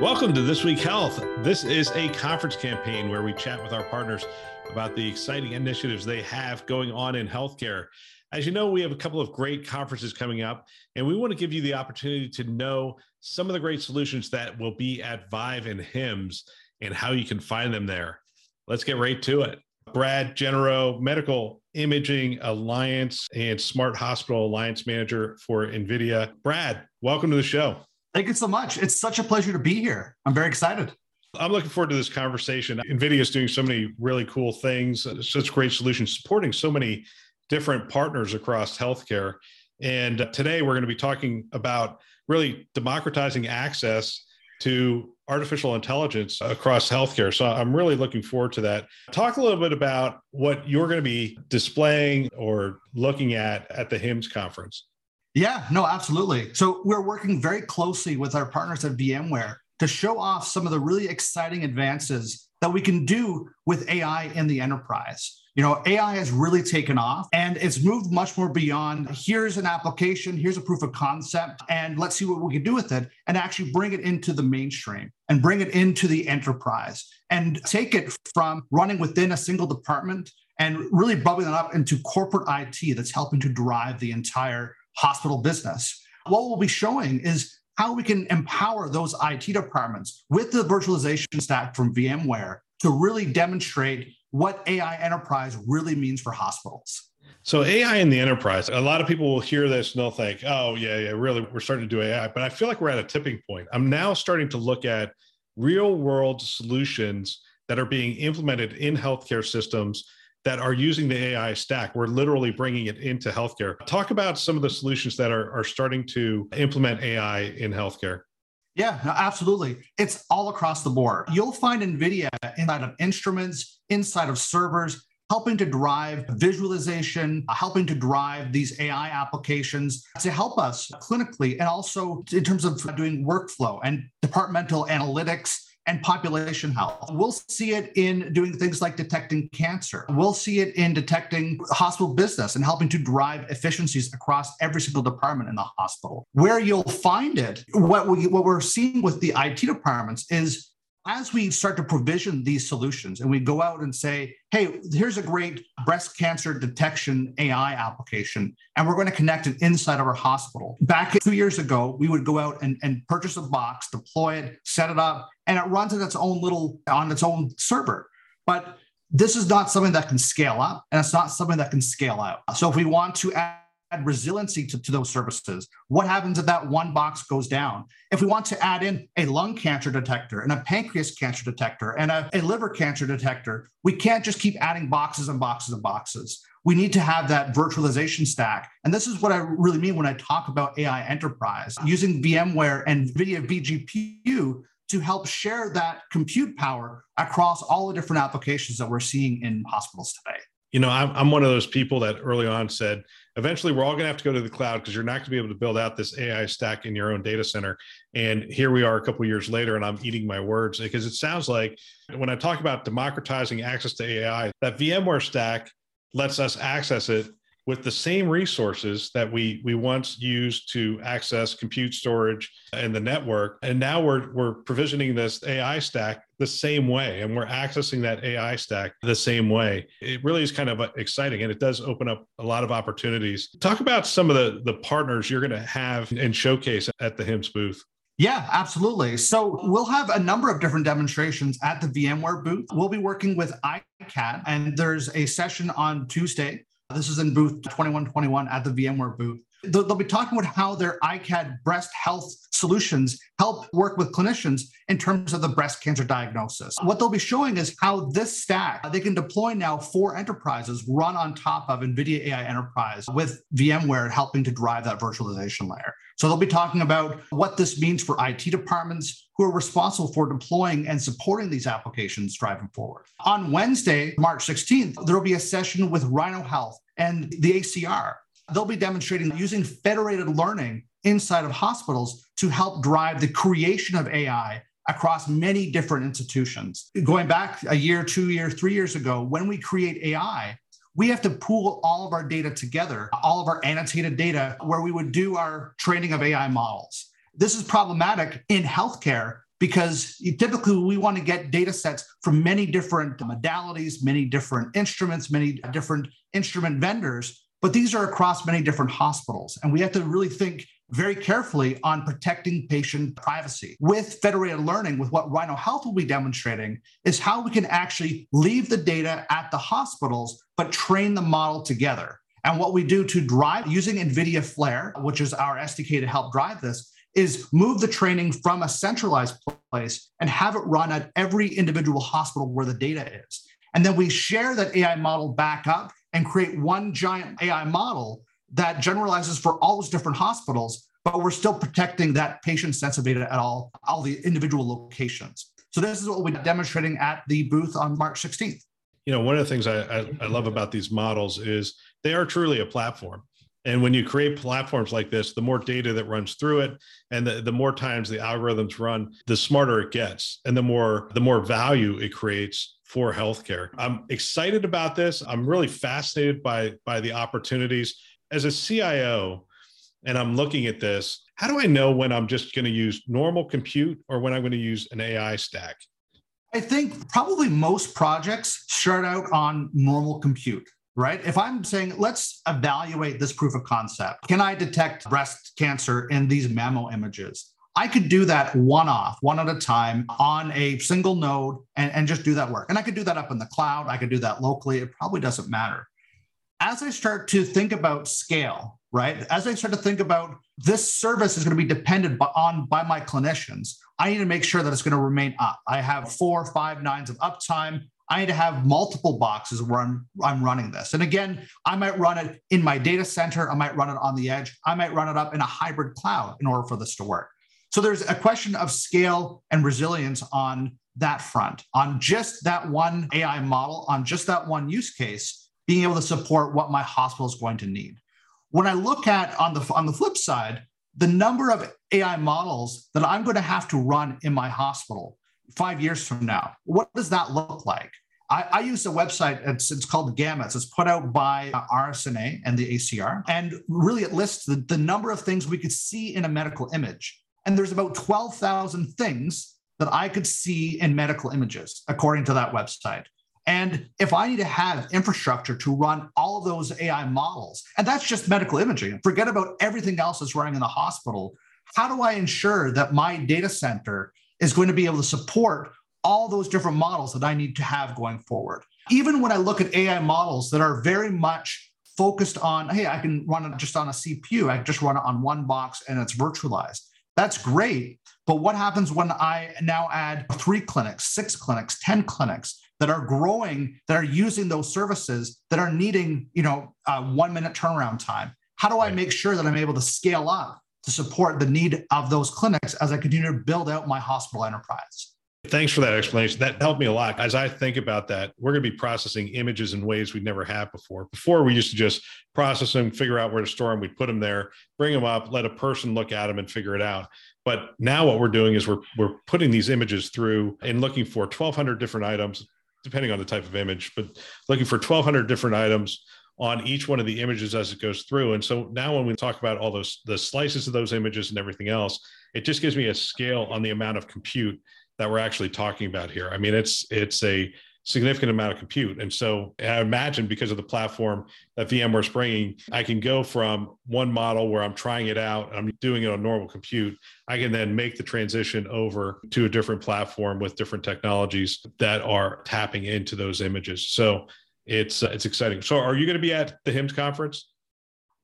Welcome to This Week Health. This is a conference campaign where we chat with our partners about the exciting initiatives they have going on in healthcare. As you know, we have a couple of great conferences coming up, and we want to give you the opportunity to know some of the great solutions that will be at Vive and HIMSS and how you can find them there. Let's get right to it. Brad Genereaux, Medical Imaging Alliance and Smart Hospital Alliance Manager for NVIDIA. Brad, welcome to the show. Thank you so much. It's such a pleasure to be here. I'm very excited. I'm looking forward to this conversation. NVIDIA is doing so many really cool things, such great solutions, supporting so many different partners across healthcare. And today we're going to be talking about really democratizing access to artificial intelligence across healthcare. So I'm really looking forward to that. Talk a little bit about what you're going to be displaying or looking at at the HIMSS conference. Yeah, no, absolutely. So we're working very closely with our partners at VMware to show off some of the really exciting advances that we can do with AI in the enterprise. You know, AI has really taken off and it's moved much more beyond here's an application, here's a proof of concept, and let's see what we can do with it and actually bring it into the mainstream and bring it into the enterprise and take it from running within a single department and really bubbling it up into corporate IT that's helping to drive the entire hospital business. What we'll be showing is how we can empower those IT departments with the virtualization stack from VMware to really demonstrate what AI enterprise really means for hospitals. So AI in the enterprise, a lot of people will hear this and they'll think, oh, yeah, yeah, really, we're starting to do AI. But I feel like we're at a tipping point. I'm now starting to look at real world solutions that are being implemented in healthcare systems that are using the AI stack. We're literally bringing it into healthcare. Talk about some of the solutions that are, are starting to implement AI in healthcare. Yeah, absolutely. It's all across the board. You'll find NVIDIA inside of instruments, inside of servers, helping to drive visualization, helping to drive these AI applications to help us clinically and also in terms of doing workflow and departmental analytics and population health. We'll see it in doing things like detecting cancer. We'll see it in detecting hospital business and helping to drive efficiencies across every single department in the hospital. Where you'll find it, what we what we're seeing with the IT departments is as we start to provision these solutions and we go out and say, hey, here's a great breast cancer detection AI application, and we're going to connect it inside of our hospital. Back two years ago, we would go out and, and purchase a box, deploy it, set it up, and it runs on its own little on its own server. But this is not something that can scale up and it's not something that can scale out. So if we want to add add resiliency to, to those services? What happens if that one box goes down? If we want to add in a lung cancer detector and a pancreas cancer detector and a, a liver cancer detector, we can't just keep adding boxes and boxes and boxes. We need to have that virtualization stack. And this is what I really mean when I talk about AI enterprise, using VMware and NVIDIA vGPU to help share that compute power across all the different applications that we're seeing in hospitals today you know, I'm, I'm one of those people that early on said, eventually we're all going to have to go to the cloud because you're not going to be able to build out this AI stack in your own data center. And here we are a couple years later, and I'm eating my words because it sounds like when I talk about democratizing access to AI, that VMware stack lets us access it with the same resources that we we once used to access compute storage and the network and now we're we're provisioning this AI stack the same way and we're accessing that AI stack the same way it really is kind of uh, exciting and it does open up a lot of opportunities talk about some of the the partners you're going to have and showcase at the HIMSS booth yeah, absolutely. So we'll have a number of different demonstrations at the VMware booth. We'll be working with iCAD, and there's a session on Tuesday this is in booth 2121 at the VMware booth. They'll, they'll, be talking about how their iCAD breast health solutions help work with clinicians in terms of the breast cancer diagnosis. What they'll be showing is how this stack they can deploy now for enterprises run on top of NVIDIA AI Enterprise with VMware helping to drive that virtualization layer. So they'll be talking about what this means for IT departments who are responsible for deploying and supporting these applications driving forward. On Wednesday, March 16th, there will be a session with Rhino Health and the ACR. They'll be demonstrating using federated learning inside of hospitals to help drive the creation of AI across many different institutions. Going back a year, two years, three years ago, when we create AI, we have to pool all of our data together, all of our annotated data, where we would do our training of AI models. This is problematic in healthcare because typically we want to get data sets from many different modalities, many different instruments, many different instrument vendors, but these are across many different hospitals. And we have to really think very carefully on protecting patient privacy. With federated learning, with what Rhino Health will be demonstrating, is how we can actually leave the data at the hospitals, but train the model together. And what we do to drive using NVIDIA Flare, which is our SDK to help drive this, is move the training from a centralized place and have it run at every individual hospital where the data is. And then we share that AI model back up and create one giant AI model that generalizes for all those different hospitals, but we're still protecting that patient sensitive data at all, all the individual locations. So this is what we're demonstrating at the booth on March 16th. You know, one of the things I, I, I love about these models is they are truly a platform. And when you create platforms like this, the more data that runs through it and the, the more times the algorithms run, the smarter it gets and the more the more value it creates for healthcare. I'm excited about this. I'm really fascinated by by the opportunities as a CIO and I'm looking at this, how do I know when I'm just going to use normal compute or when I'm going to use an AI stack? I think probably most projects start out on normal compute, right? If I'm saying, let's evaluate this proof of concept, can I detect breast cancer in these mammo images? I could do that one off, one at a time on a single node and, and just do that work. And I could do that up in the cloud. I could do that locally. It probably doesn't matter as I start to think about scale, right? As I start to think about this service is going to be dependent on by my clinicians, I need to make sure that it's going to remain up. I have four five nines of uptime. I need to have multiple boxes where I'm, I'm running this. And again, I might run it in my data center. I might run it on the edge. I might run it up in a hybrid cloud in order for this to work. So there's a question of scale and resilience on that front, on just that one AI model, on just that one use case being able to support what my hospital is going to need. When I look at on the on the flip side, the number of AI models that I'm going to have to run in my hospital five years from now, what does that look like? I, I use a website, it's, it's called Gamuts. It's put out by RSNA and the ACR. And really, it lists the, the number of things we could see in a medical image. And there's about 12,000 things that I could see in medical images, according to that website. And if I need to have infrastructure to run all of those AI models, and that's just medical imaging, forget about everything else that's running in the hospital. How do I ensure that my data center is going to be able to support all those different models that I need to have going forward? Even when I look at AI models that are very much focused on, hey, I can run it just on a CPU, I can just run it on one box and it's virtualized. That's great. But what happens when I now add three clinics, six clinics, 10 clinics? That are growing, that are using those services, that are needing, you know, uh, one minute turnaround time? How do I make sure that I'm able to scale up to support the need of those clinics as I continue to build out my hospital enterprise? Thanks for that explanation. That helped me a lot. As I think about that, we're going to be processing images in ways we never have before. Before, we used to just process them, figure out where to store them, we'd put them there, bring them up, let a person look at them and figure it out. But now what we're doing is we're we're putting these images through and looking for 1,200 different items, depending on the type of image, but looking for 1200 different items on each one of the images as it goes through. And so now when we talk about all those the slices of those images and everything else, it just gives me a scale on the amount of compute that we're actually talking about here. I mean, it's it's a significant amount of compute. And so I imagine because of the platform that VMware's bringing, I can go from one model where I'm trying it out, I'm doing it on normal compute. I can then make the transition over to a different platform with different technologies that are tapping into those images. So it's uh, it's exciting. So are you going to be at the HIMSS conference?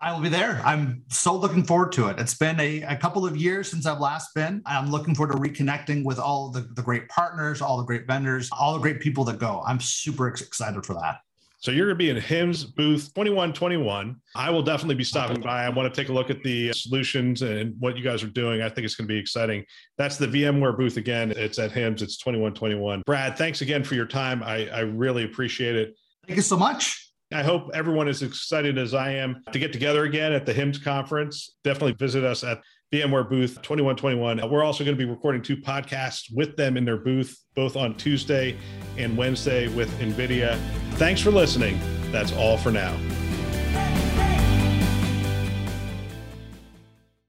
I will be there. I'm so looking forward to it. It's been a, a couple of years since I've last been. I'm looking forward to reconnecting with all the, the great partners, all the great vendors, all the great people that go. I'm super excited for that. So you're going to be in HIMSS booth 2121. I will definitely be stopping by. I want to take a look at the solutions and what you guys are doing. I think it's going to be exciting. That's the VMware booth again. It's at HIMSS. It's 2121. Brad, thanks again for your time. I, I really appreciate it. Thank you so much. I hope everyone is excited as I am to get together again at the HIMSS conference. Definitely visit us at VMware booth 2121. We're also going to be recording two podcasts with them in their booth, both on Tuesday and Wednesday with NVIDIA. Thanks for listening. That's all for now.